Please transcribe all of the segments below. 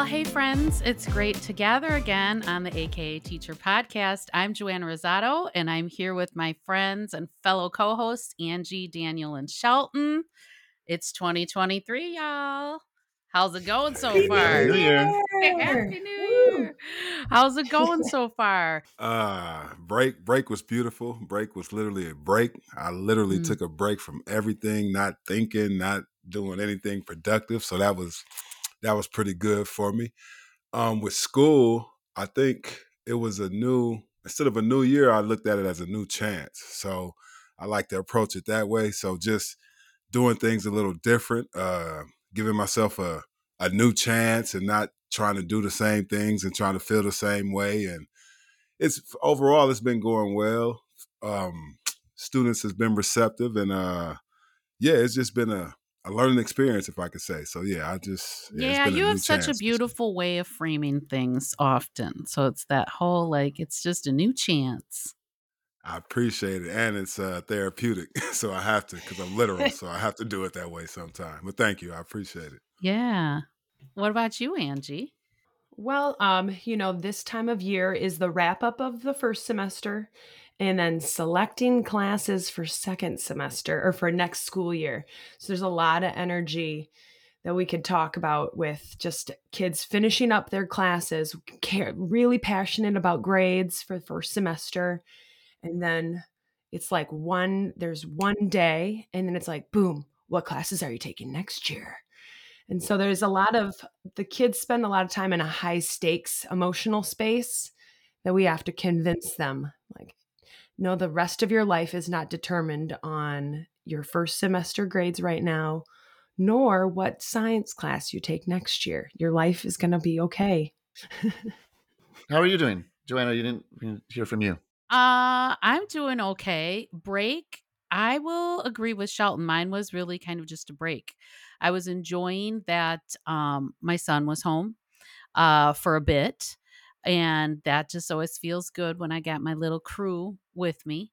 Well, hey, friends, it's great to gather again on the AKA Teacher podcast. I'm Joanna Rosato, and I'm here with my friends and fellow co hosts, Angie, Daniel, and Shelton. It's 2023, y'all. How's it going so Happy far? New Year. Happy New Year. How's it going so far? Uh break break was beautiful. Break was literally a break. I literally Mm. took a break from everything, not thinking, not doing anything productive. So that was that was pretty good for me. Um with school, I think it was a new instead of a new year, I looked at it as a new chance. So I like to approach it that way. So just doing things a little different, uh giving myself a a new chance and not trying to do the same things and trying to feel the same way and it's overall it's been going well um students has been receptive and uh yeah it's just been a, a learning experience if i could say so yeah i just yeah, Yeah, you have such a chance. beautiful way of framing things often. So it's that whole like, it's just a new chance. i appreciate it and it's uh therapeutic so i have to because i'm literal so i have to do it that way sometime but thank you i appreciate it Yeah. What about you, Angie? Well, um, you know, this time of year is the wrap up of the first semester and then selecting classes for second semester or for next school year. So there's a lot of energy that we could talk about with just kids finishing up their classes, care, really passionate about grades for the first semester. And then it's like one, there's one day, and then it's like, boom, what classes are you taking next year? And so there's a lot of the kids spend a lot of time in a high stakes emotional space that we have to convince them like no the rest of your life is not determined on your first semester grades right now nor what science class you take next year. Your life is going to be okay. How are you doing, Joanna? You didn't, we didn't hear from you. Uh, I'm doing okay. Break. I will agree with Shelton. Mine was really kind of just a break. I was enjoying that um my son was home uh for a bit and that just always feels good when I got my little crew with me.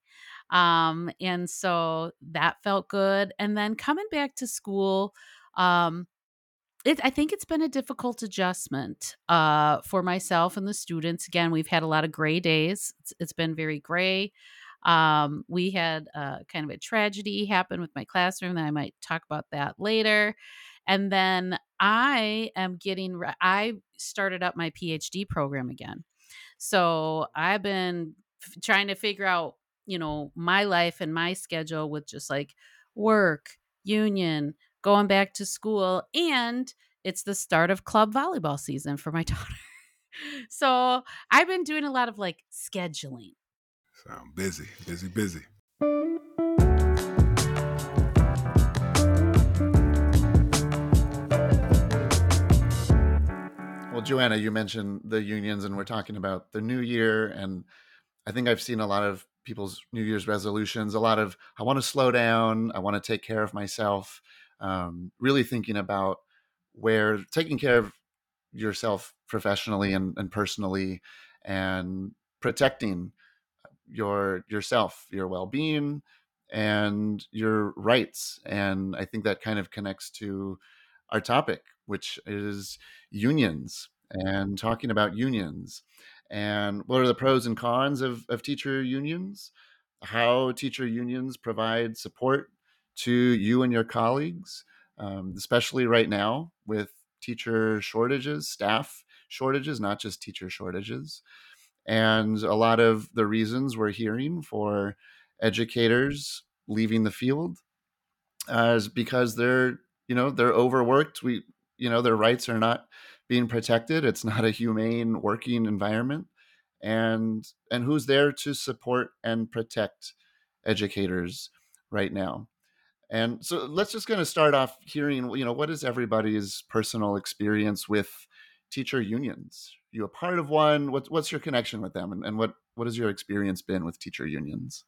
Um and so that felt good and then coming back to school um it, I think it's been a difficult adjustment uh, for myself and the students. Again, we've had a lot of gray days. It's, it's been very gray. Um, we had uh, kind of a tragedy happen with my classroom that I might talk about that later. And then I am getting, re- I started up my PhD program again. So I've been f- trying to figure out, you know, my life and my schedule with just like work, union, going back to school, and it's the start of club volleyball season for my daughter. so I've been doing a lot of like scheduling. sound busy busy busy Joanna, you mentioned the unions, and we're talking about the new year. And I think I've seen a lot of people's New Year's resolutions, a lot of, I want to slow down, I want to take care of myself, um, really thinking about where taking care of yourself professionally and, and personally and protecting your yourself your well-being and your rights and i think that kind of connects to our topic which is unions and talking about unions and what are the pros and cons of, of teacher unions? How teacher unions provide support to you and your colleagues um, especially right now with teacher shortages staff shortages not just teacher shortages and a lot of the reasons we're hearing for educators leaving the field uh, is because they're you know they're overworked we you know their rights are not being protected it's not a humane working environment and and who's there to support and protect educators right now? And so let's just going to start off hearing you know what is everybody's personal experience with teacher unions? Are you a part of one what, what's your connection with them and, and what what has your experience been with teacher unions?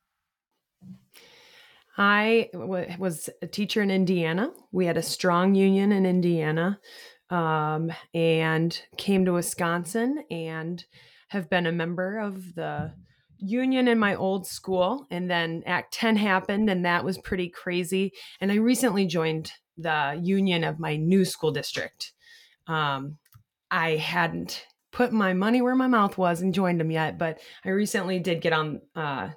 I w- was a teacher in Indiana. We had a strong union in Indiana um, and came to Wisconsin and have been a member of the union in my old school. And then Act 10 happened, and that was pretty crazy. And I recently joined the union of my new school district. Um, I hadn't put my money where my mouth was and joined them yet, but I recently did get on uh,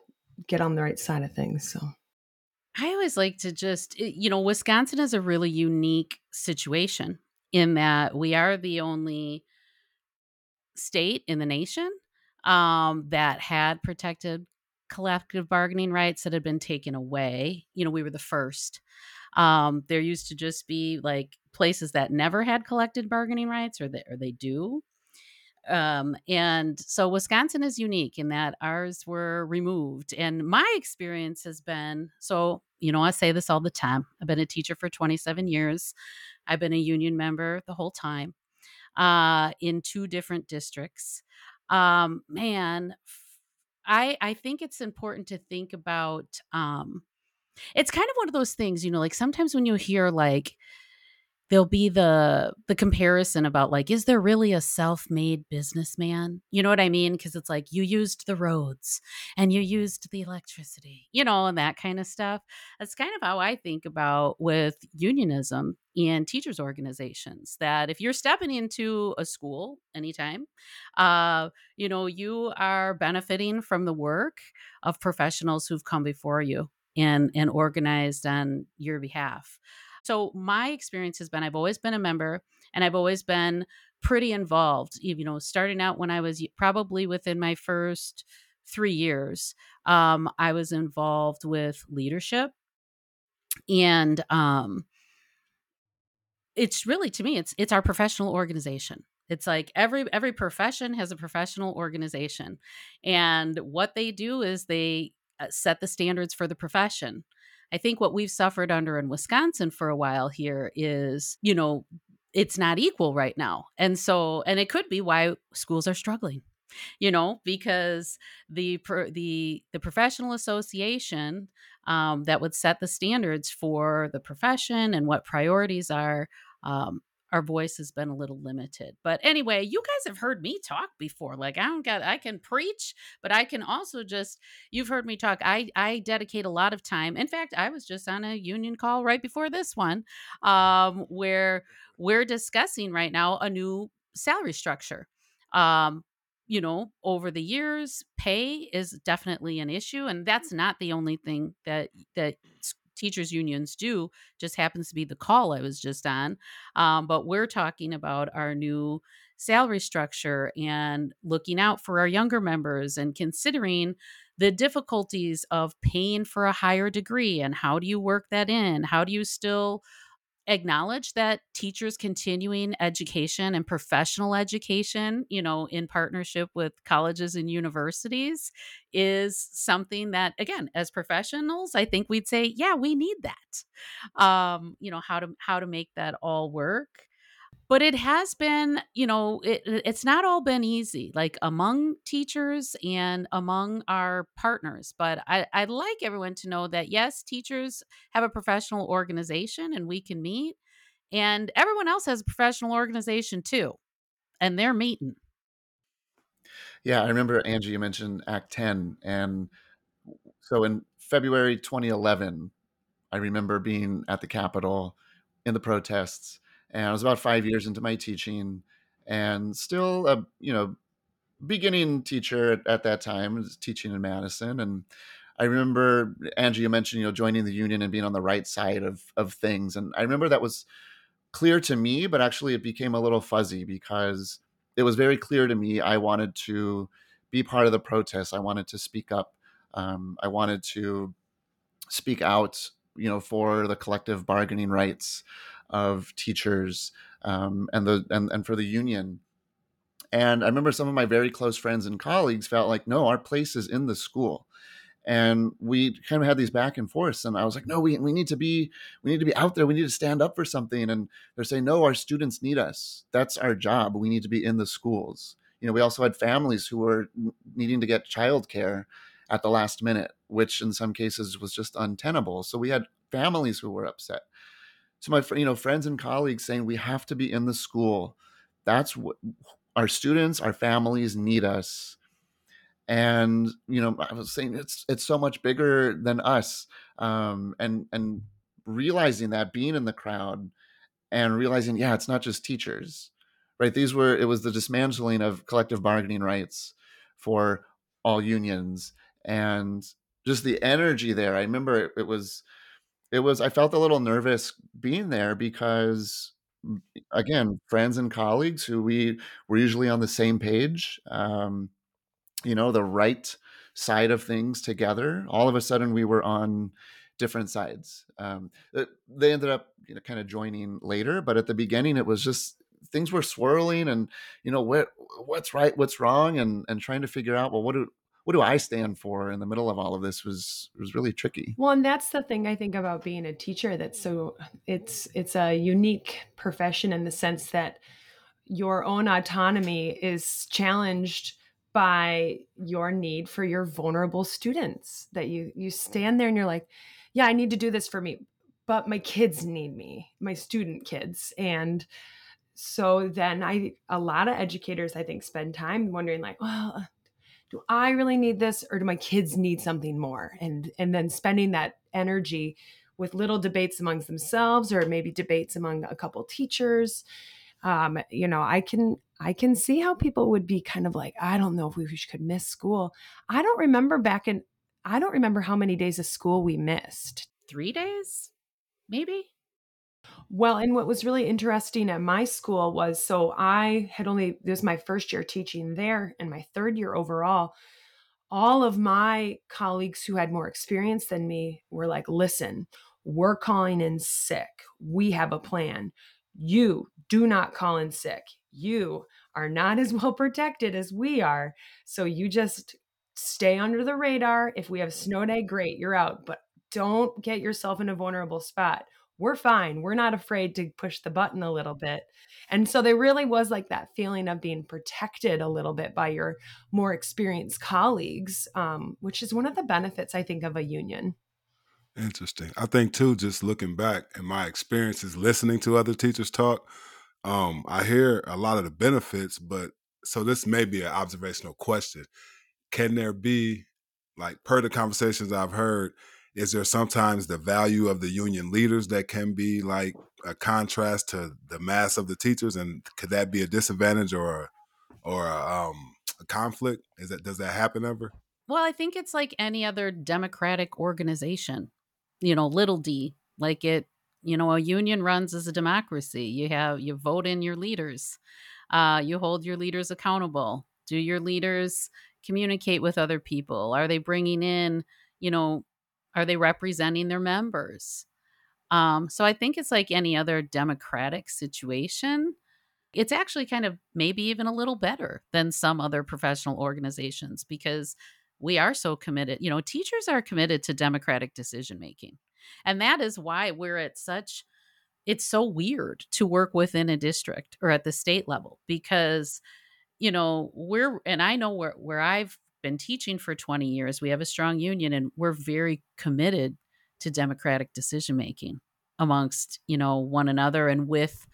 get on the right side of things. So I always like to just, eh, you know, Wisconsin is a really unique situation in that we are the only state in the nation um, that had protected collective bargaining rights that had been taken away. You know, we were the first. Um, there used to just be like places that never had collective bargaining rights, or they, or they do. Um, and so Wisconsin is unique in that ours were removed. And my experience has been so, you know, I say this all the time. I've been a teacher for 27 years. I've been a union member the whole time uh, in two different districts. Um, man, I I think it's important to think about. Um, it's kind of one of those things, you know, like sometimes when you hear like there'll be the the comparison about like is there really a self-made businessman? You know what i mean? Because it's like you used the roads and you used the electricity you know and that kind of stuff. That's kind of how i think about with unionism and teachers organizations that if you're stepping into a school anytime uh you know you are benefiting from the work of professionals who've come before you and and organized on your behalf so my experience has been I've always been a member and I've always been pretty involved. You know, starting out when I was probably within my first three years, um, I was involved with leadership. And um, it's really to me, it's it's our professional organization. It's like every every profession has a professional organization, and what they do is they uh, set the standards for the profession. I think what we've suffered under in Wisconsin for a while here is, you know, it's not equal right now. And so, and it could be why schools are struggling you know because the the the professional association um, that would set the standards for the profession and what priorities are um, our voice has been a little limited. But anyway, you guys have heard me talk before. Like I don't got I can preach, but I can also just you've heard me talk. I I dedicate a lot of time. In fact, I was just on a union call right before this one um where we're discussing right now a new salary structure. Um you know, over the years, pay is definitely an issue and that's not the only thing that that teachers unions do just happens to be the call i was just on um, but we're talking about our new salary structure and looking out for our younger members and considering the difficulties of paying for a higher degree and how do you work that in? How do you still acknowledge that teachers continuing education and professional education you know in partnership with colleges and universities is something that again as professionals i think we'd say yeah we need that. Um you know how to how to make that all work but it has been you know it, it's not all been easy like among teachers and among our partners but I, i'd like everyone to know that yes teachers have a professional organization and we can meet and everyone else has a professional organization too and they're meeting. Yeah i remember angie you mentioned act 10 and so in february 2011 i remember being at the capitol in the protests and I was about five years into my teaching, and still a you know beginning teacher at, at that time, teaching in Madison, and I remember Angie, you mentioned you know joining the union and being on the right side of of things, and I remember that was clear to me, but actually it became a little fuzzy because it was very clear to me I wanted to be part of the protest. I wanted to speak up. Um, I wanted to speak out, you know, for the collective bargaining rights of teachers um, and the and, and for the union. And I remember some of my very close friends and colleagues felt like, no, our place is in the school. And we kind of had these back and forths. And I was like, no, we, we need to be, we need to be out there. We need to stand up for something. And they're saying, no, our students need us. That's our job. We need to be in the schools. You know, we also had families who were needing to get childcare at the last minute, which in some cases was just untenable. So we had families who were upset to my you know friends and colleagues saying we have to be in the school that's what our students our families need us and you know i was saying it's it's so much bigger than us um, and and realizing that being in the crowd and realizing yeah it's not just teachers right? These were it was the dismantling of collective bargaining rights for all unions and just the energy there. I remember it, it was it was I felt a little nervous being there because again, friends and colleagues who we were usually on the same page, um, you know, the right side of things together. All of a sudden, we were on different sides. Um, they ended up you know, kind of joining later, but at the beginning, it was just things were swirling, and you know what what's right, what's wrong, and and trying to figure out well what do what do I stand for in the middle of all of this was was really tricky. Well, and that's the thing I think about being a teacher that's so it's it's a unique profession in the sense that your own autonomy is challenged by your need for your vulnerable students that you you stand there and you're like, yeah, I need to do this for me, but my kids need me, my student kids and so then I a lot of educators I think spend time wondering like, well, do I really need this or do my kids need something more? And and then spending that energy with little debates amongst themselves or maybe debates among a couple teachers. Um, you know, I can I can see how people would be kind of like, I don't know if we could miss school. I don't remember back in I don't remember how many days of school we missed. Three days? Maybe? Well, and what was really interesting at my school was so I had only, this was my first year teaching there and my third year overall. All of my colleagues who had more experience than me were like, listen, we're calling in sick. We have a plan. You do not call in sick. You are not as well protected as we are. So you just stay under the radar. If we have snow day, great, you're out. But don't get yourself in a vulnerable spot we're fine. We're not afraid to push the button a little bit. And so there really was like that feeling of being protected a little bit by your more experienced colleagues, um, which is one of the benefits, I think, of a union. Interesting. I think, too, just looking back and my experiences listening to other teachers talk, um, I hear a lot of the benefits, but so this may be an observational question. Can there be, like, per the conversations I've heard, is there sometimes the value of the union leaders that can be like a contrast to the mass of the teachers? And could that be a disadvantage or or a, um, a conflict? Is that does that happen ever? Well i think it's like any other democratic organization you know little d like it you know a union runs as a democracy. You have you vote in your leaders uh, you hold your leaders accountable. Do your leaders communicate with other people? Are they bringing in you know are they representing their members? Um, so I think it's like any other democratic situation. It's actually kind of maybe even a little better than some other professional organizations because we are so committed. You know, teachers are committed to democratic decision making. And that is why we're at such it's so weird to work within a district or at the state level because you know we're and i know where where i've been teaching for 20 years. We have a strong union and we're very committed to democratic decision making amongst, you know, one another and with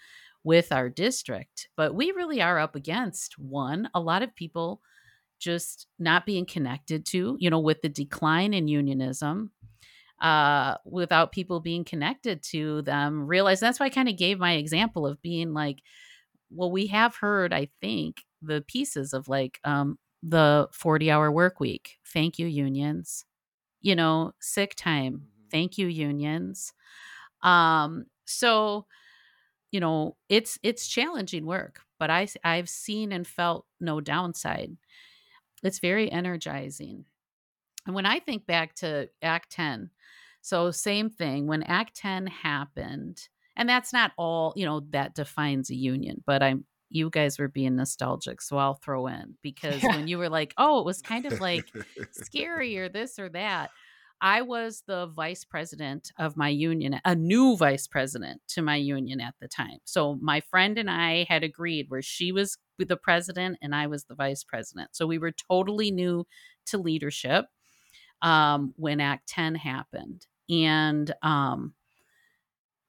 with our district. But we really are up against one, a lot of people just not being connected to, you know, with the decline in unionism, uh, without people being connected to them, realize that's why I kind of gave my example of being like, well, we have heard, I think, the pieces of like, um, the 40 hour work week. Thank you, unions. You know, sick time. Mm-hmm. Thank you, unions. Um, so, you know, it's it's challenging work, but I I've seen and felt no downside. It's very energizing. And when I think back to Act 10, so same thing, when Act 10 happened, and that's not all, you know, that defines a union, but I'm you guys were being nostalgic, so I'll throw in because yeah. when you were like, "Oh, it was kind of like scary or this or that," I was the vice president of my union, a new vice president to my union at the time. So my friend and I had agreed where she was the president and I was the vice president. So we were totally new to leadership um, when Act 10 happened. And um,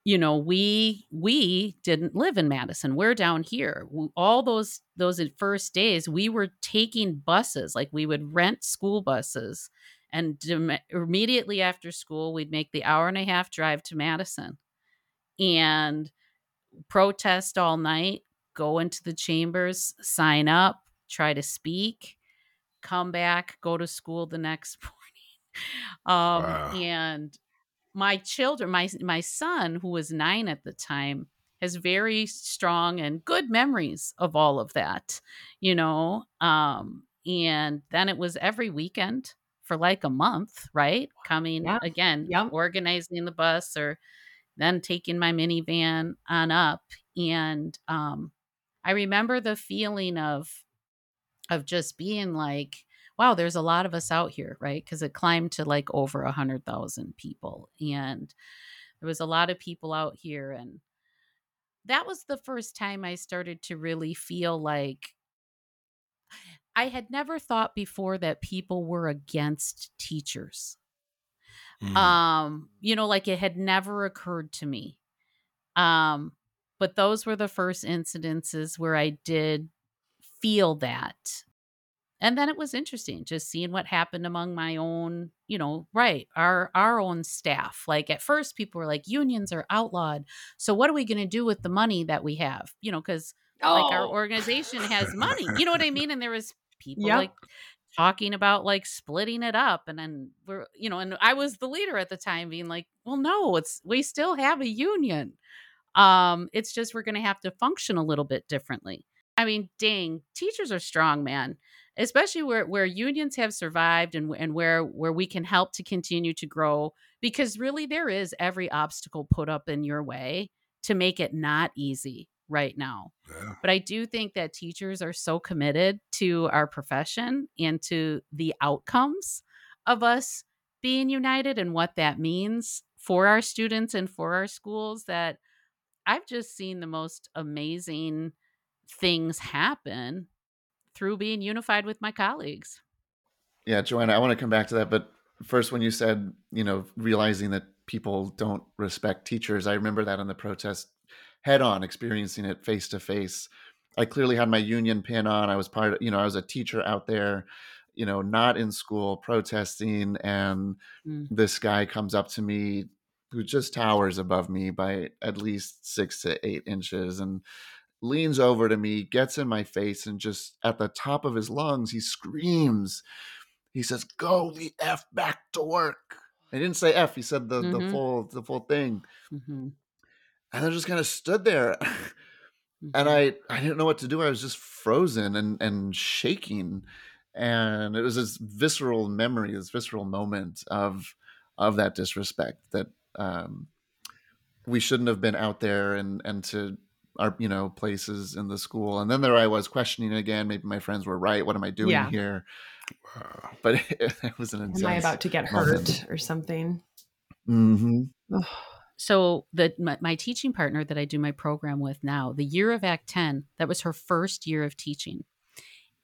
you know we we didn't live in madison we're down here all those those first days we were taking buses like we would rent school buses and immediately after school we'd make the hour and a half drive to madison and protest all night go into the chambers, sign up, try to speak, come back, go to school the next morning. Um, Wow. and my children, my my son, who was nine at the time, has very strong and good memories of all of that, you know. Um, and then it was every weekend for like a month, right? Coming Yeah. again, Yep. organizing the bus or then taking my minivan on up. And um, I remember the feeling of of just being like, wow, there's a lot of us out here, right? Because it climbed to like over a hundred thousand people, and there was a lot of people out here, and that was the first time I started to really feel like I had never thought before that people were against teachers. Mm. Um, you know, like it had never occurred to me. Um, but those were the first incidences where I did feel that. And then it was interesting just seeing what happened among my own, you know, right, our our own staff. Like at first people were like unions are outlawed. So what are we going to do with the money that we have? You know, cuz like our Oh. organization has money. You know what I mean? And there was people Yep. like talking about like splitting it up and then we're you know and I was the leader at the time being like, "Well, no, it's we still have a union. Um it's just we're going to have to function a little bit differently." I mean, dang, teachers are strong, man. Especially where where unions have survived and and where where we can help to continue to grow because really there is every obstacle put up in your way to make it not easy right now. Yeah. But I do think that teachers are so committed to our profession and to the outcomes of us being united and what that means for our students and for our schools that I've just seen the most amazing things happen through being unified with my colleagues. Yeah, Joanna, I want to come back to that. But first, when you said, you know, realizing that people don't respect teachers, I remember that on the protest head on, experiencing it face to face. I clearly had my union pin on. I was part of, you know, I was a teacher out there, you know, not in school protesting. And Mm. this guy comes up to me who just towers above me by at least six to eight inches and leans over to me, gets in my face, and just at the top of his lungs, he screams. He says, "Go the f back to work." He didn't say f. He said the the Mhm. full the full thing, Mhm. and I just kind of stood there, and Mhm. I I didn't know what to do. I was just frozen and and shaking, and it was this visceral memory, this visceral moment of of that disrespect that um, we shouldn't have been out there and and to our you know places in the school and then there i was questioning again maybe my friends were right what am i doing Yeah. here but it, was an intense Am I about to get moment. hurt or something? hmm so the my, my teaching partner that I do my program with now, the year of Act 10, that was her first year of teaching.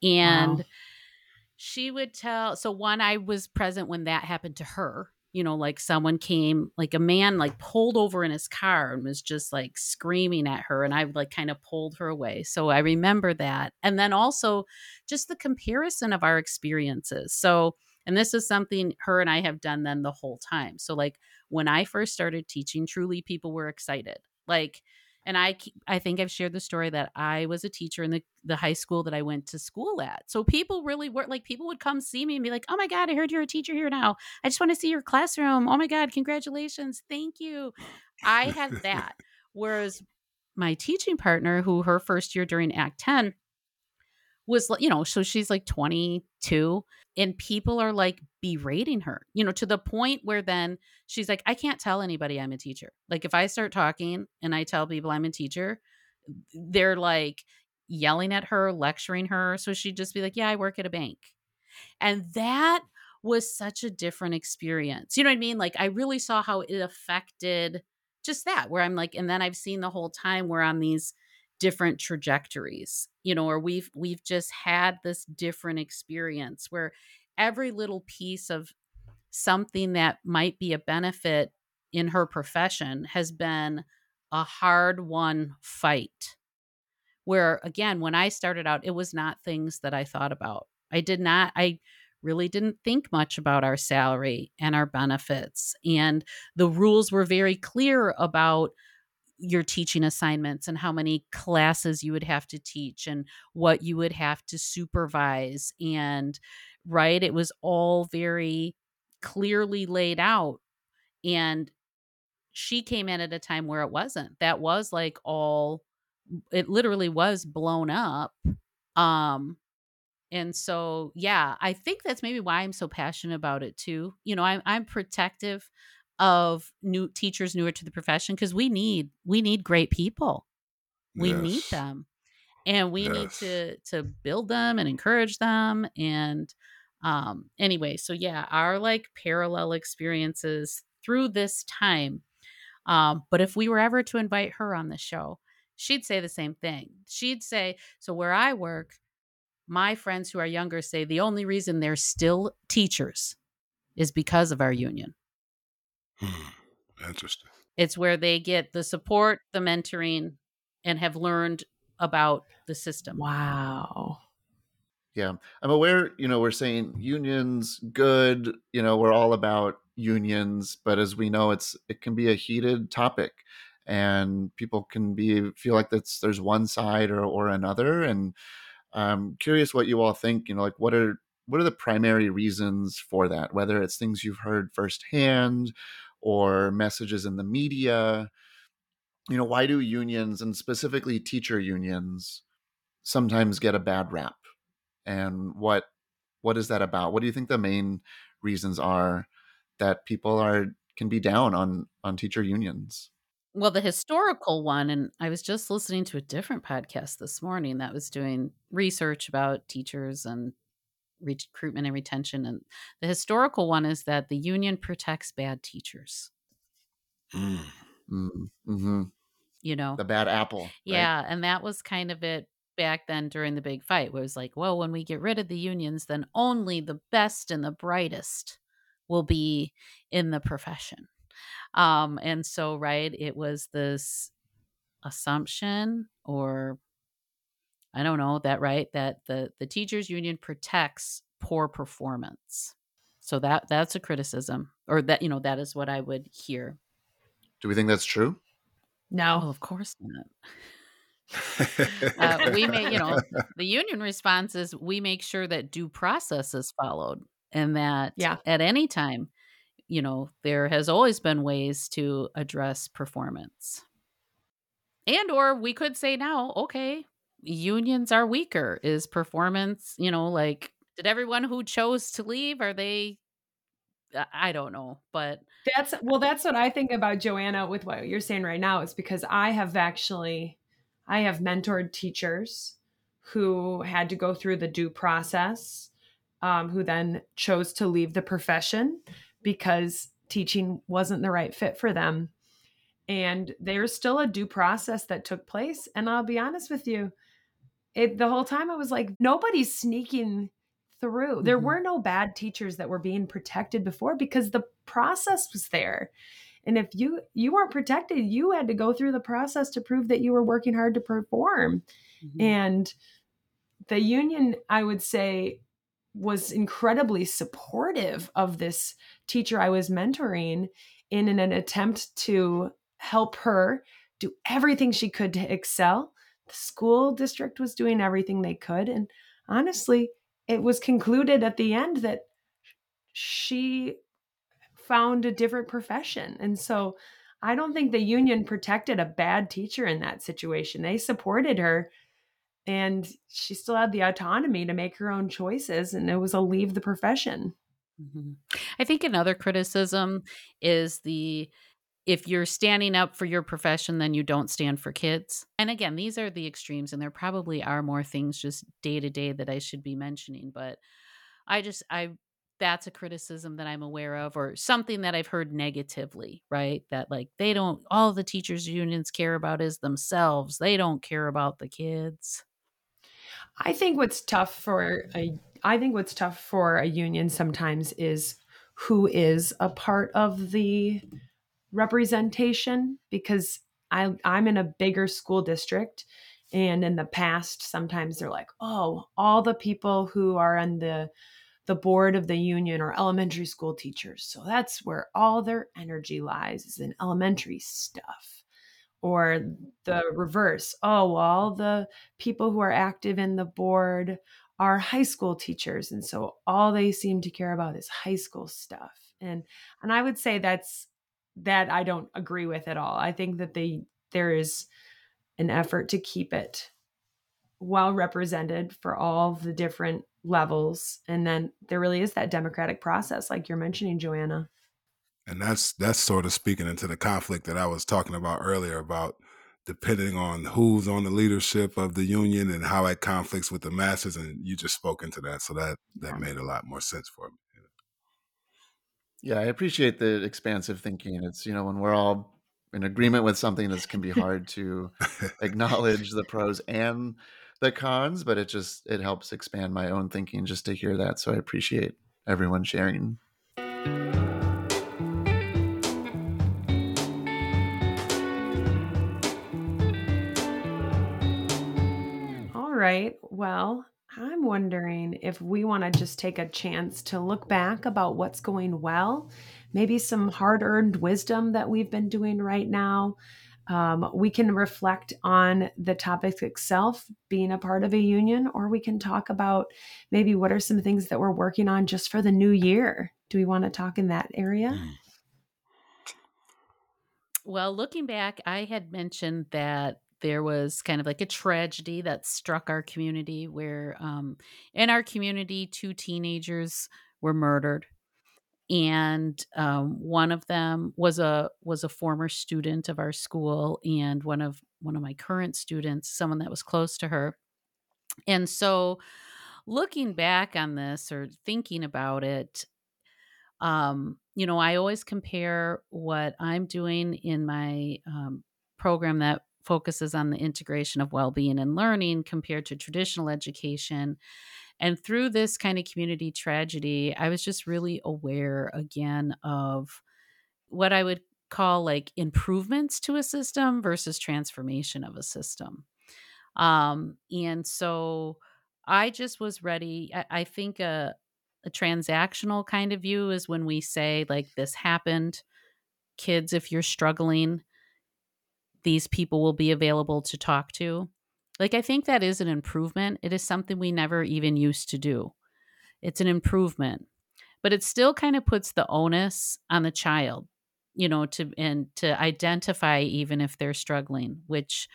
And Wow. she would tell so one I was present when that happened to her. You know, like someone came, like a man like pulled over in his car and was just like screaming at her and I like kind of pulled her away. So I remember that. And then also just the comparison of our experiences. So and this is something her and I have done then the whole time. So like when I first started teaching, truly people were excited. Like, and I, I think I've shared the story that I was a teacher in the, the high school that I went to school at. So people really were like, people would come see me and be like, oh my God, I heard you're a teacher here now. I just want to see your classroom. Oh my God, congratulations. Thank you. I had that. Whereas my teaching partner, who her first year during Act 10 was, like, you know, so she's like 22 and people are like berating her, you know, to the point where then she's like, I can't tell anybody I'm a teacher. Like if I start talking and I tell people I'm a teacher, they're like yelling at her, lecturing her. So she'd just be like, Yeah, I work at a bank. And that was such a different experience. You know what I mean? Like I really saw how it affected just that, where I'm like, and then I've seen the whole time we're on these different trajectories, you know, or we've we've just had this different experience where every little piece of something that might be a benefit in her profession has been a hard won fight. Where again, when I started out, it was not things that I thought about. I did not, I really didn't think much about our salary and our benefits. And the rules were very clear about your teaching assignments and how many classes you would have to teach and what you would have to supervise and right it was all very clearly laid out and she came in at a time where it wasn't. That was like all it literally was blown up um and so yeah i think that's maybe why i'm so passionate about it too. You know i'm, I'm protective of new teachers newer to the profession because we need we need great people we yes. need them and we yes. need to to build them and encourage them and um anyway so yeah our like parallel experiences through this time um but if we were ever to invite her on the show she'd say the same thing she'd say so where i work my friends who are younger say the only reason they're still teachers is because of our union Hmm. Interesting. It's where they get the support, the mentoring, and have learned about the system. Wow. Yeah. I'm aware, you know, we're saying unions good, you know, we're all about unions, but as we know it's it can be a heated topic and people can be feel like that's there's one side or or another and I'm curious what you all think, you know, like what are what are the primary reasons for that? Whether it's things you've heard firsthand or messages in the media? You know why do unions and specifically teacher unions sometimes get a bad rap? And what what is that about? What do you think the main reasons are that people are can be down on on teacher unions? Well the historical one and i was just listening to a different podcast this morning that was doing research about teachers and recruitment and retention. And the historical one is that the union protects bad teachers. Mm. Mm-hmm. You know, the bad apple. Right? Yeah. And that was kind of it back then during the big fight, where it was like, well, when we get rid of the unions, then only the best and the brightest will be in the profession. Um, and so, right, it was this assumption or I don't know that right that the the teachers union protects poor performance. So that that's a criticism or that you know that is what I would hear. Do we think that's true? No. Well, of course not. uh, we may, you know, the union response is we make sure that due process is followed and that yeah. at any time, you know, there has always been ways to address performance. And or we could say now, okay, unions are weaker. Is performance, you know, like did everyone who chose to leave are they I don't know, but that's well that's what I think about Joanna with what you're saying right now is because I have actually I have mentored teachers who had to go through the due process um, who then chose to leave the profession because teaching wasn't the right fit for them and there's still a due process that took place and I'll be honest with you it the whole time I was like, nobody's sneaking through. There mm-hmm. were no bad teachers that were being protected before because the process was there. And if you you weren't protected, you had to go through the process to prove that you were working hard to perform. Mm-hmm. And the union, I would say, was incredibly supportive of this teacher I was mentoring in an, an attempt to help her do everything she could to excel the school district was doing everything they could. And honestly, it was concluded at the end that she found a different profession. And so I don't think the union protected a bad teacher in that situation. They supported her and she still had the autonomy to make her own choices and it was a leave the profession. Mm-hmm. I think another criticism is the if you're standing up for your profession, then you don't stand for kids. And again, these are the extremes, and there probably are more things just day to day that I should be mentioning. But I just, I, that's a criticism that I'm aware of, or something that I've heard negatively, right? That like they don't, all the teachers' unions care about is themselves, they don't care about the kids. I think what's tough for a, I think what's tough for a union sometimes is who is a part of the representation because I, I'm in a bigger school district. And in the past, sometimes they're like, oh, all the people who are on the the board of the union are elementary school teachers. So that's where all their energy lies is in elementary stuff. or the reverse. Oh, well, all the people who are active in the board are high school teachers and so all they seem to care about is high school stuff. And and I would say that's that I don't agree with at all. I think that they there is an effort to keep it well represented for all the different levels and then there really is that democratic process like you're mentioning Joanna. And that's that's sort of speaking into the conflict that I was talking about earlier about depending on who's on the leadership of the union and how that conflicts with the masses and you just spoke into that so that that made a lot more sense for me yeah i appreciate the expansive thinking it's you know when we're all in agreement with something this can be hard to acknowledge the pros and the cons but it just it helps expand my own thinking just to hear that so i appreciate everyone sharing All right. Well, I'm wondering if we want to just take a chance to look back about what's going well, maybe some hard earned wisdom that we've been doing right now. Um, we can reflect on the topic itself, being a part of a union, or we can talk about maybe what are some things that we're working on just for the new year. Do we want to talk in that area? Hmm. Well, looking back, I had mentioned that there was kind of like a tragedy that struck our community where um, in our community two teenagers were murdered. And um, one of them was a was a former student of our school and one of one of my current students someone that was close to her. And so looking back on this or thinking about it um, you know i always compare what i'm doing in my um, program that focuses on the integration of well-being and learning compared to traditional education. And through this kind of community tragedy i was just really aware again of what i would call like improvements to a system versus transformation of a system. Um and so i just was ready i, I think a, a transactional kind of view is when we say like this happened. Kids if you're struggling these people will be available to talk to. Like, I think that is an improvement. It is something we never even used to do. It's an improvement, but it still kind of puts the onus on the child, you know, to and to identify even if they're struggling, which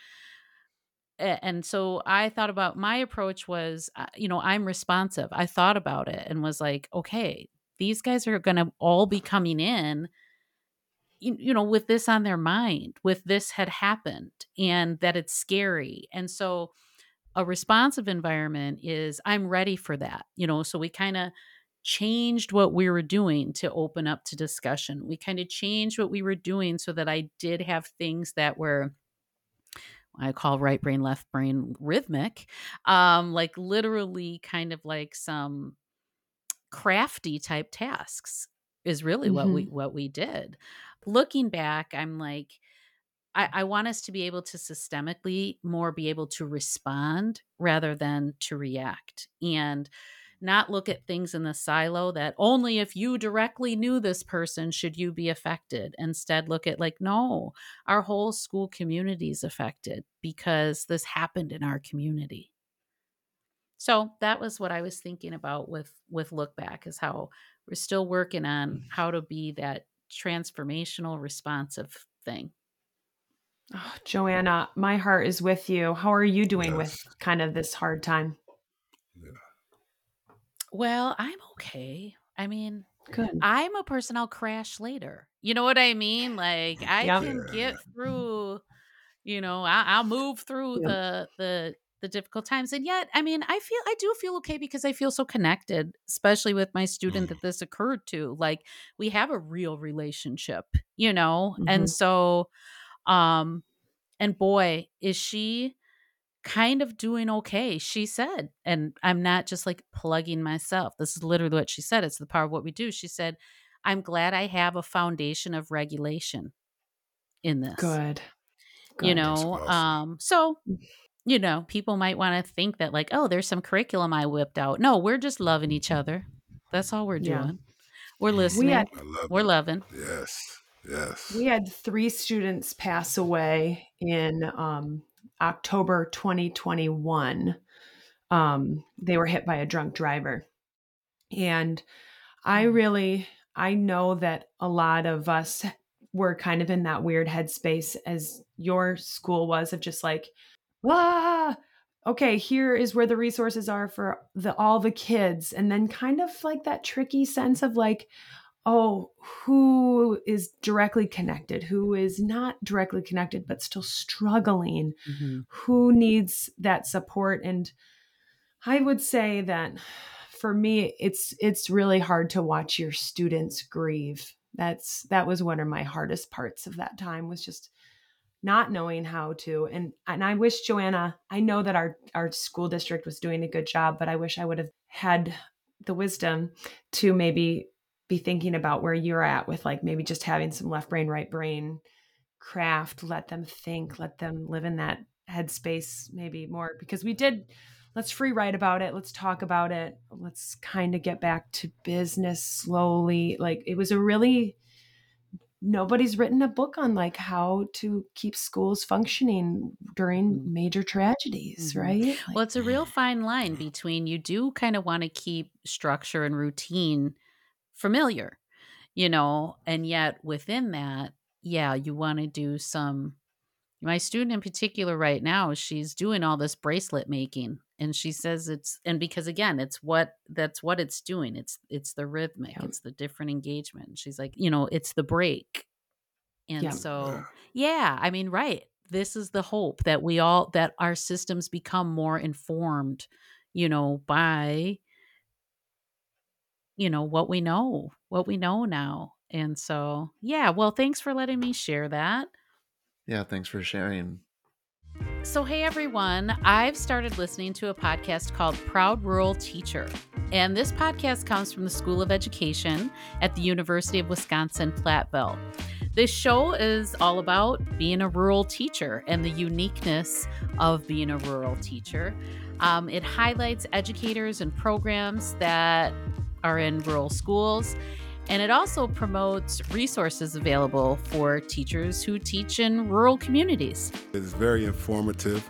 and so I thought about my approach was, uh, you know, I'm responsive. I thought about it and was like, okay, these guys are going to all be coming in you, you know with this on their mind with this had happened and that it's scary and so a responsive environment is i'm ready for that you know so we kind of changed what we were doing to open up to discussion we kind of changed what we were doing so that i did have things that were I call right brain, left brain rhythmic, um, like literally kind of like some crafty type tasks is really mm-hmm. what we what we did looking back, I'm like, I, I want us to be able to systemically more be able to respond rather than to react and not look at things in the silo that only if you directly knew this person should you be affected. Instead, look at like, no, our whole school community is affected because this happened in our community. So that was what I was thinking about with with look back is how we're still working on mm. how to be that transformational responsive thing. Oh, Joanna, my heart is with you. How are you doing yes. with kind of this hard time? Yeah. Well, I'm okay. I mean, Good. I'm a person I'll crash later. You know what I mean? Like I yep. can get through, you know, I, will move through yep. the the the difficult times and yet i mean i feel i do feel okay because i feel so connected especially with my student that this occurred to like we have a real relationship you know mm-hmm. and so um and boy is she kind of doing okay she said and i'm not just like plugging myself this is literally what she said it's the power of what we do she said i'm glad i have a foundation of regulation in this good, good. you know awesome. um so mm you know, people might want to think that like, oh, there's some curriculum I whipped out. No, we're just loving each other. That's all we're doing. Yeah. We're listening. We had, we're loving. Yes. Yes. We had three students pass away in um, October 2021. Um, they were hit by a drunk driver. And I Mm. really, I know that a lot of us were kind of in that weird headspace as your school was of just like, ah, okay, here is where the resources are for the all the kids. And then kind of like that tricky sense of like, oh, who is directly connected, who is not directly connected, but still struggling, Mhm. who needs that support. And I would say that for me, it's it's really hard to watch your students grieve. That's that was one of my hardest parts of that time was just not knowing how to and and I wish Joanna I know that our our school district was doing a good job but I wish I would have had the wisdom to maybe be thinking about where you're at with like maybe just having some left brain right brain craft let them think let them live in that headspace maybe more because we did let's free write about it let's talk about it let's kind of get back to business slowly like it was a really nobody's written a book on like how to keep schools functioning during Mm. major tragedies Mhm. right Well, it's a real fine line between you do kind of want to keep structure and routine familiar, you know, and yet within that, yeah, you want to do some. My student in particular right now, she's doing all this bracelet making and she says it's and because again, it's what that's what it's doing. It's it's the rhythmic, Yeah. it's the different engagement. She's like, you know, it's the break. And Yeah. so, yeah, I mean, right. This is the hope that we all that our systems become more informed, you know, by you know what we know, what we know now. And so, yeah, well, thanks for letting me share that. Yeah, thanks for sharing. So, hey everyone, I've started listening to a podcast called Proud Rural Teacher. And this podcast comes from the School of Education at the University of Wisconsin Platteville. This show is all about being a rural teacher and the uniqueness of being a rural teacher. Um, it highlights educators and programs that are in rural schools. And it also promotes resources available for teachers who teach in rural communities. It's very informative.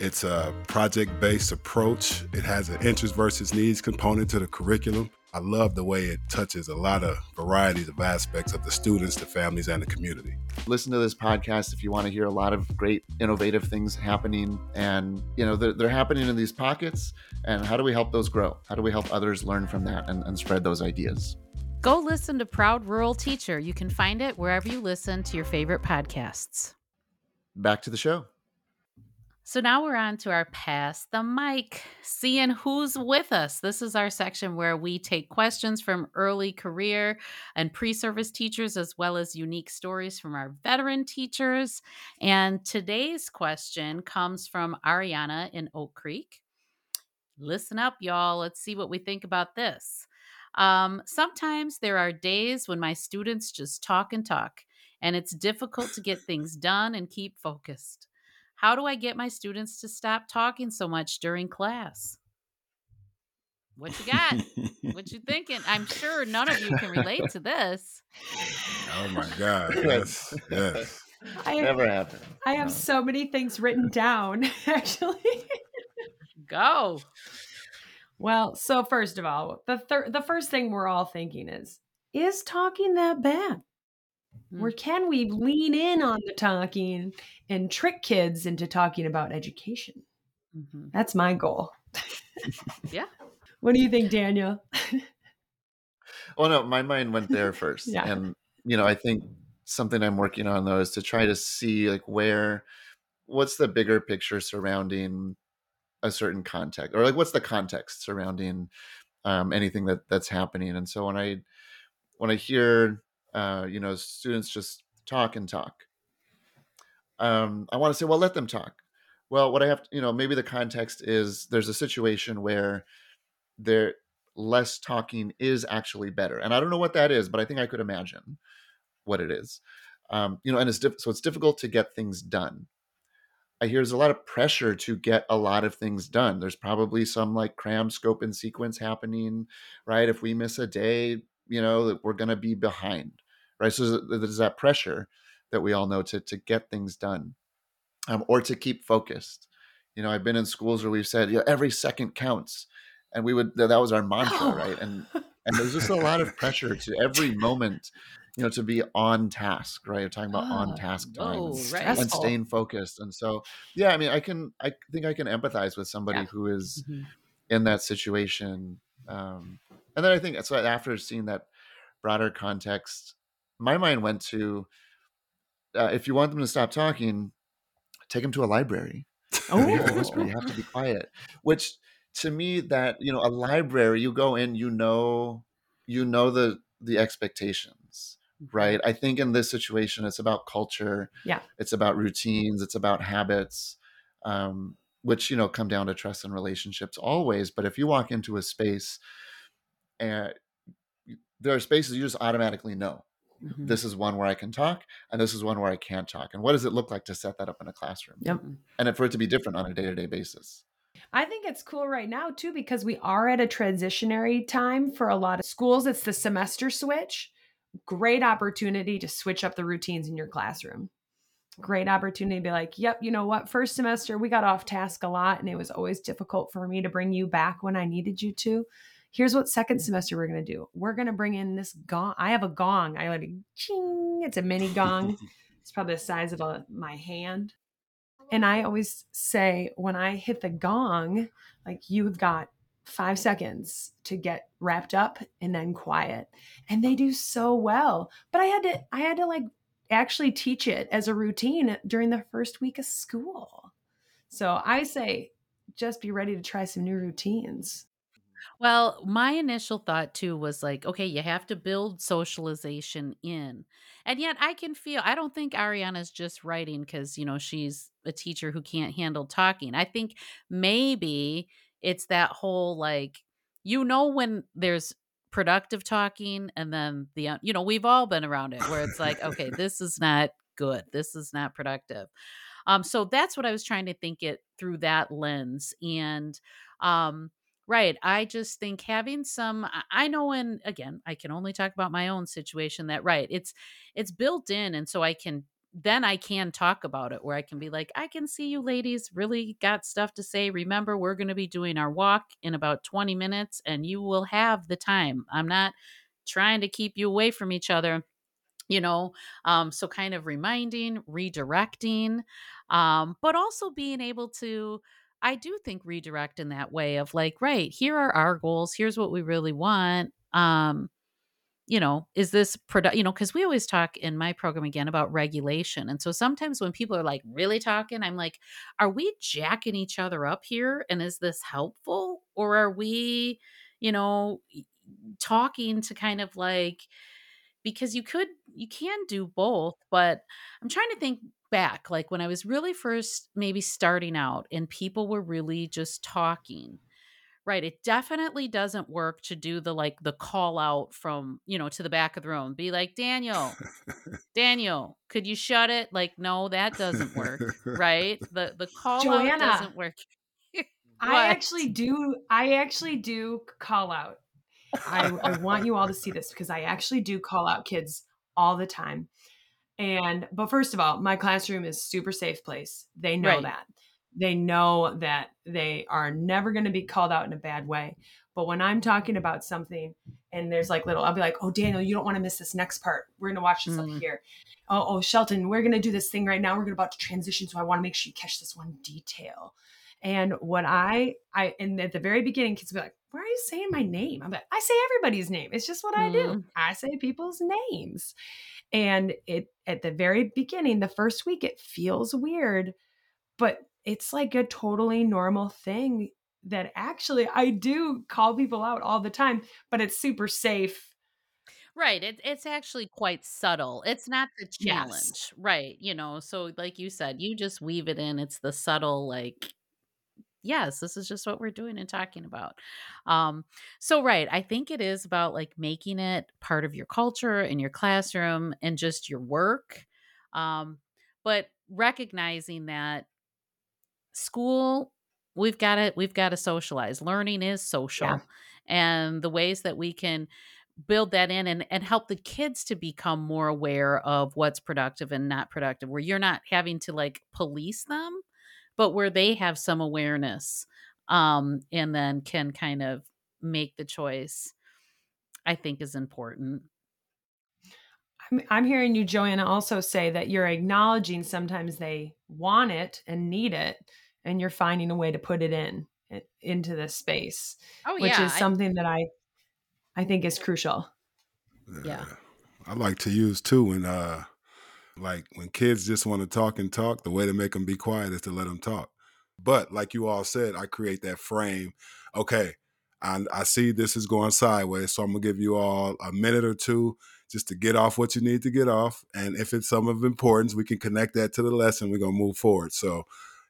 It's a project based approach. It has an interest versus needs component to the curriculum. I love the way it touches a lot of varieties of aspects of the students, the families, and the community. Listen to this podcast if you want to hear a lot of great, innovative things happening. And, you know, they're, they're happening in these pockets. And how do we help those grow? How do we help others learn from that and, and spread those ideas? Go listen to Proud Rural Teacher. You can find it wherever you listen to your favorite podcasts. Back to the show. So now we're on to our Pass the Mic, seeing who's with us. This is our section where we take questions from early career and pre service teachers, as well as unique stories from our veteran teachers. And today's question comes from Ariana in Oak Creek. Listen up, y'all. Let's see what we think about this. Um, sometimes there are days when my students just talk and talk, and it's difficult to get things done and keep focused. How do I get my students to stop talking so much during class? What you got? what you thinking? I'm sure none of you can relate to this. Oh my God. Yes. Yes. I, Never happened. I have No. so many things written down actually Go. Well so first of all the third the first thing we're all thinking is is talking that bad Hmm. or can we lean in on the talking and trick kids into talking about education Mhm. that's my goal Yeah. what do you think daniel Oh no, my mind went there first. Yeah. And you know, I think something I'm working on though is to try to see like where what's the bigger picture surrounding a certain context or like what's the context surrounding um, anything that that's happening. And so when I when I hear uh, you know students just talk and talk, um, I want to say, well, let them talk. Well, what I have to, you know, maybe the context is there's a situation where there less talking is actually better. And I don't know what that is, but I think I could imagine what it is. Um, you know, and it's diff- so it's difficult to get things done. I hear there's a lot of pressure to get a lot of things done. There's probably some like cram, scope, and sequence happening, right? If we miss a day, you know, that we're going to be behind, right? So there's that pressure that we all know to to get things done, um, or to keep focused. You know, I've been in schools where we've said, yeah, every second counts, and we would that was our mantra, oh. right? And and there's just a lot of pressure to every moment you know to be on task right You're talking about oh, on task time oh, and, right. and, staying focused and so yeah i mean i can i think i can empathize with somebody yeah. who is mm-hmm. in that situation um and then i think so after seeing that broader context my mind went to uh, if you want them to stop talking take them to a library oh you have to be quiet which to me that you know a library you go in you know you know the the expectations right i think in this situation it's about culture yeah it's about routines it's about habits um, which you know come down to trust and relationships always but if you walk into a space and there are spaces you just automatically know mm-hmm. this is one where i can talk and this is one where i can't talk and what does it look like to set that up in a classroom yep. and for it to be different on a day-to-day basis I think it's cool right now too because we are at a transitionary time for a lot of schools. It's the semester switch. Great opportunity to switch up the routines in your classroom. Great opportunity to be like, yep, you know what? First semester, we got off task a lot and it was always difficult for me to bring you back when I needed you to. Here's what second semester we're going to do. We're going to bring in this gong. I have a gong. I like, ching. It's a mini gong. it's probably the size of a, my hand. And I always say when I hit the gong, like you've got five seconds to get wrapped up and then quiet. And they do so well. But I had to, I had to like actually teach it as a routine during the first week of school. So I say, just be ready to try some new routines. Well, my initial thought too was like, okay, you have to build socialization in. And yet I can feel, I don't think Ariana's just writing because, you know, she's a teacher who can't handle talking. I think maybe it's that whole like, you know, when there's productive talking and then the, you know, we've all been around it where it's like, okay, this is not good. This is not productive. Um, so that's what I was trying to think it through that lens. And, um, Right. I just think having some I know and again, I can only talk about my own situation that right. It's it's built in and so I can then I can talk about it where I can be like, I can see you ladies really got stuff to say. Remember, we're going to be doing our walk in about 20 minutes and you will have the time. I'm not trying to keep you away from each other you know um so kind of reminding redirecting um but also being able to I do think redirect in that way of like, right, here are our goals. Here's what we really want. Um, you know, is this product, you know, because we always talk in my program again about regulation. And so sometimes when people are like really talking, I'm like, are we jacking each other up here? And is this helpful? Or are we, you know, talking to kind of like, because you could, you can do both, but I'm trying to think back, like when I was really first maybe starting out and people were really just talking. Right. It definitely doesn't work to do the like the call out from, you know, to the back of the room. Be like, Daniel, Daniel, could you shut it? Like, no, that doesn't work. Right. The the call Joanna, out doesn't work. I actually do I actually do call out. I, I want you all to see this because I actually do call out kids all the time. And but first of all, my classroom is super safe place. They know right. that. They know that they are never going to be called out in a bad way. But when I'm talking about something and there's like little, I'll be like, oh, Daniel, you don't want to miss this next part. We're going to watch this mm. up here. Oh, oh, Shelton, we're going to do this thing right now. We're going about to transition. So I want to make sure you catch this one detail. And what I, I, and at the very beginning, kids will be like, why are you saying my name? I'm like, I say everybody's name. It's just what mm. I do. Mm. I say people's names. And it at the very beginning, the first week, it feels weird, but it's like a totally normal thing that actually I do call people out all the time, but it's super safe. Right. It, it's actually quite subtle. It's not the challenge. Yes. Right. You know, so like you said, you just weave it in. It's the subtle, like, yes, this is just what we're doing and talking about. Um, so right, I think it is about like making it part of your culture and your classroom and just your work. Um, but recognizing that school we've got to we've got to socialize learning is social yeah. and the ways that we can build that in and, and help the kids to become more aware of what's productive and not productive where you're not having to like police them but where they have some awareness um and then can kind of make the choice i think is important I'm, I'm hearing you joanna also say that you're acknowledging sometimes they want it and need it and you're finding a way to put it in into this space oh which yeah is something that i i think is crucial Yeah. I like to use too when uh like when kids just want to talk and talk, the way to make them be quiet is to let them talk. But like you all said, I create that frame. Okay, I, I see this is going sideways, so I'm gonna give you all a minute or two just to get off what you need to get off. And if it's some of importance, we can connect that to the lesson. We're gonna move forward. So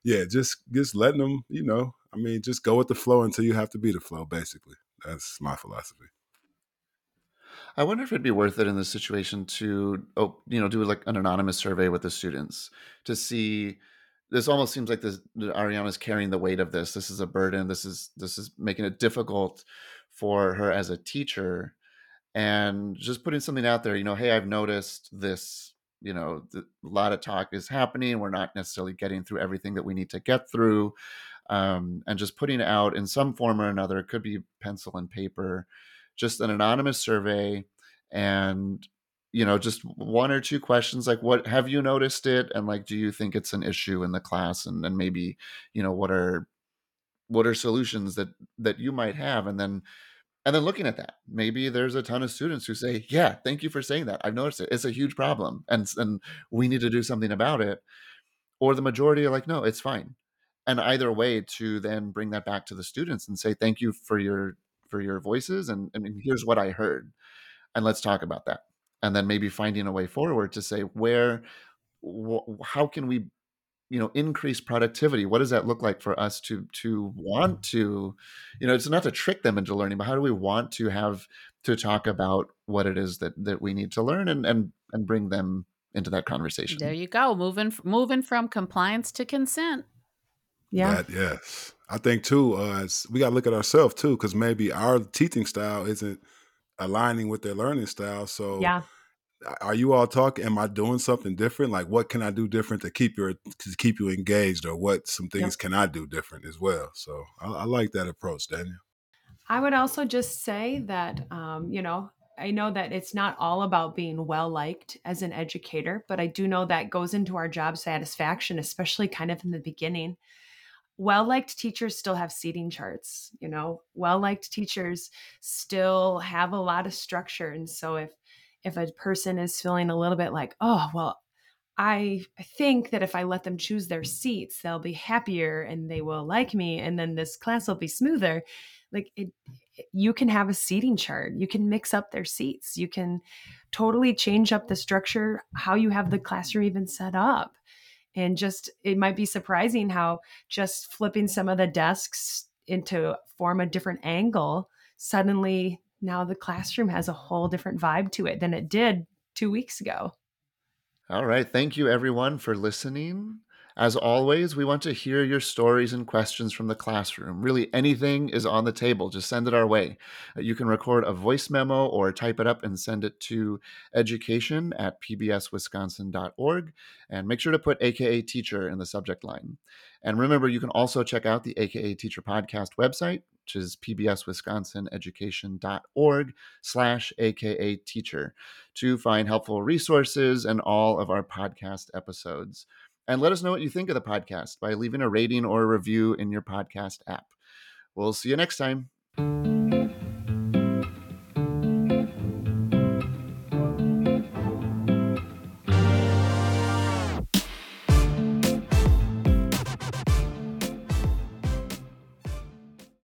yeah, just just letting them, you know, I mean, just go with the flow until you have to be the flow, basically. That's my philosophy. I wonder if it'd be worth it in this situation to, oh, you know, do like an anonymous survey with the students to see. This almost seems like this Ariana's carrying the weight of this. This is a burden. This is this is making it difficult for her as a teacher, and just putting something out there. You know, hey, I've noticed this. You know, a lot of talk is happening. We're not necessarily getting through everything that we need to get through, um, and just putting out in some form or another. It could be pencil and paper just an anonymous survey and you know just one or two questions like what have you noticed it and like do you think it's an issue in the class and then maybe you know what are what are solutions that that you might have and then and then looking at that maybe there's a ton of students who say yeah thank you for saying that. I've noticed it. It's a huge problem and and we need to do something about it. Or the majority are like no it's fine. And either way to then bring that back to the students and say thank you for your for your voices and, and here's what i heard and let's talk about that. And then maybe finding a way forward to say where wh- how can we you know increase productivity what does that look like for us to to want to you know it's not to trick them into learning but how do we want to have to talk about what it is that that we need to learn and and and bring them into that conversation there you go moving moving from compliance to consent yeah That, yes. I think too, uh, we got to look at ourselves too, because maybe our teaching style isn't aligning with their learning style. So, yeah are you all talking? Am I doing something different? Like, what can I do different to keep your to keep you engaged, or what some things Yep. can I do different as well? So, I, I like that approach, Daniel. I would also just say that, um, you know, I know that it's not all about being well liked as an educator, but I do know that goes into our job satisfaction, especially kind of in the beginning. Well liked teachers still have seating charts, you know, well liked teachers still have a lot of structure. And so if, if a person is feeling a little bit like, oh, well, I think that if I let them choose their seats, they'll be happier and they will like me, and then this class will be smoother. Like it, you can have a seating chart. You can mix up their seats. You can totally change up the structure, how you have the classroom even set up. And just, it might be surprising how just flipping some of the desks into form a different angle, suddenly now the classroom has a whole different vibe to it than it did two weeks ago. All right. Thank you, everyone, for listening. As always, we want to hear your stories and questions from the classroom. Really, anything is on the table. Just send it our way. Uh, You can record a voice memo or type it up and send it to education at pbswisconsin.org. And make sure to put AKA teacher in the subject line. And remember, you can also check out the AKA Teacher Podcast website, which is pbswisconsineducation.org slash AKA teacher to find helpful resources and all of our podcast episodes. And let us know what you think of the podcast by leaving a rating or a review in your podcast app. We'll see you next time.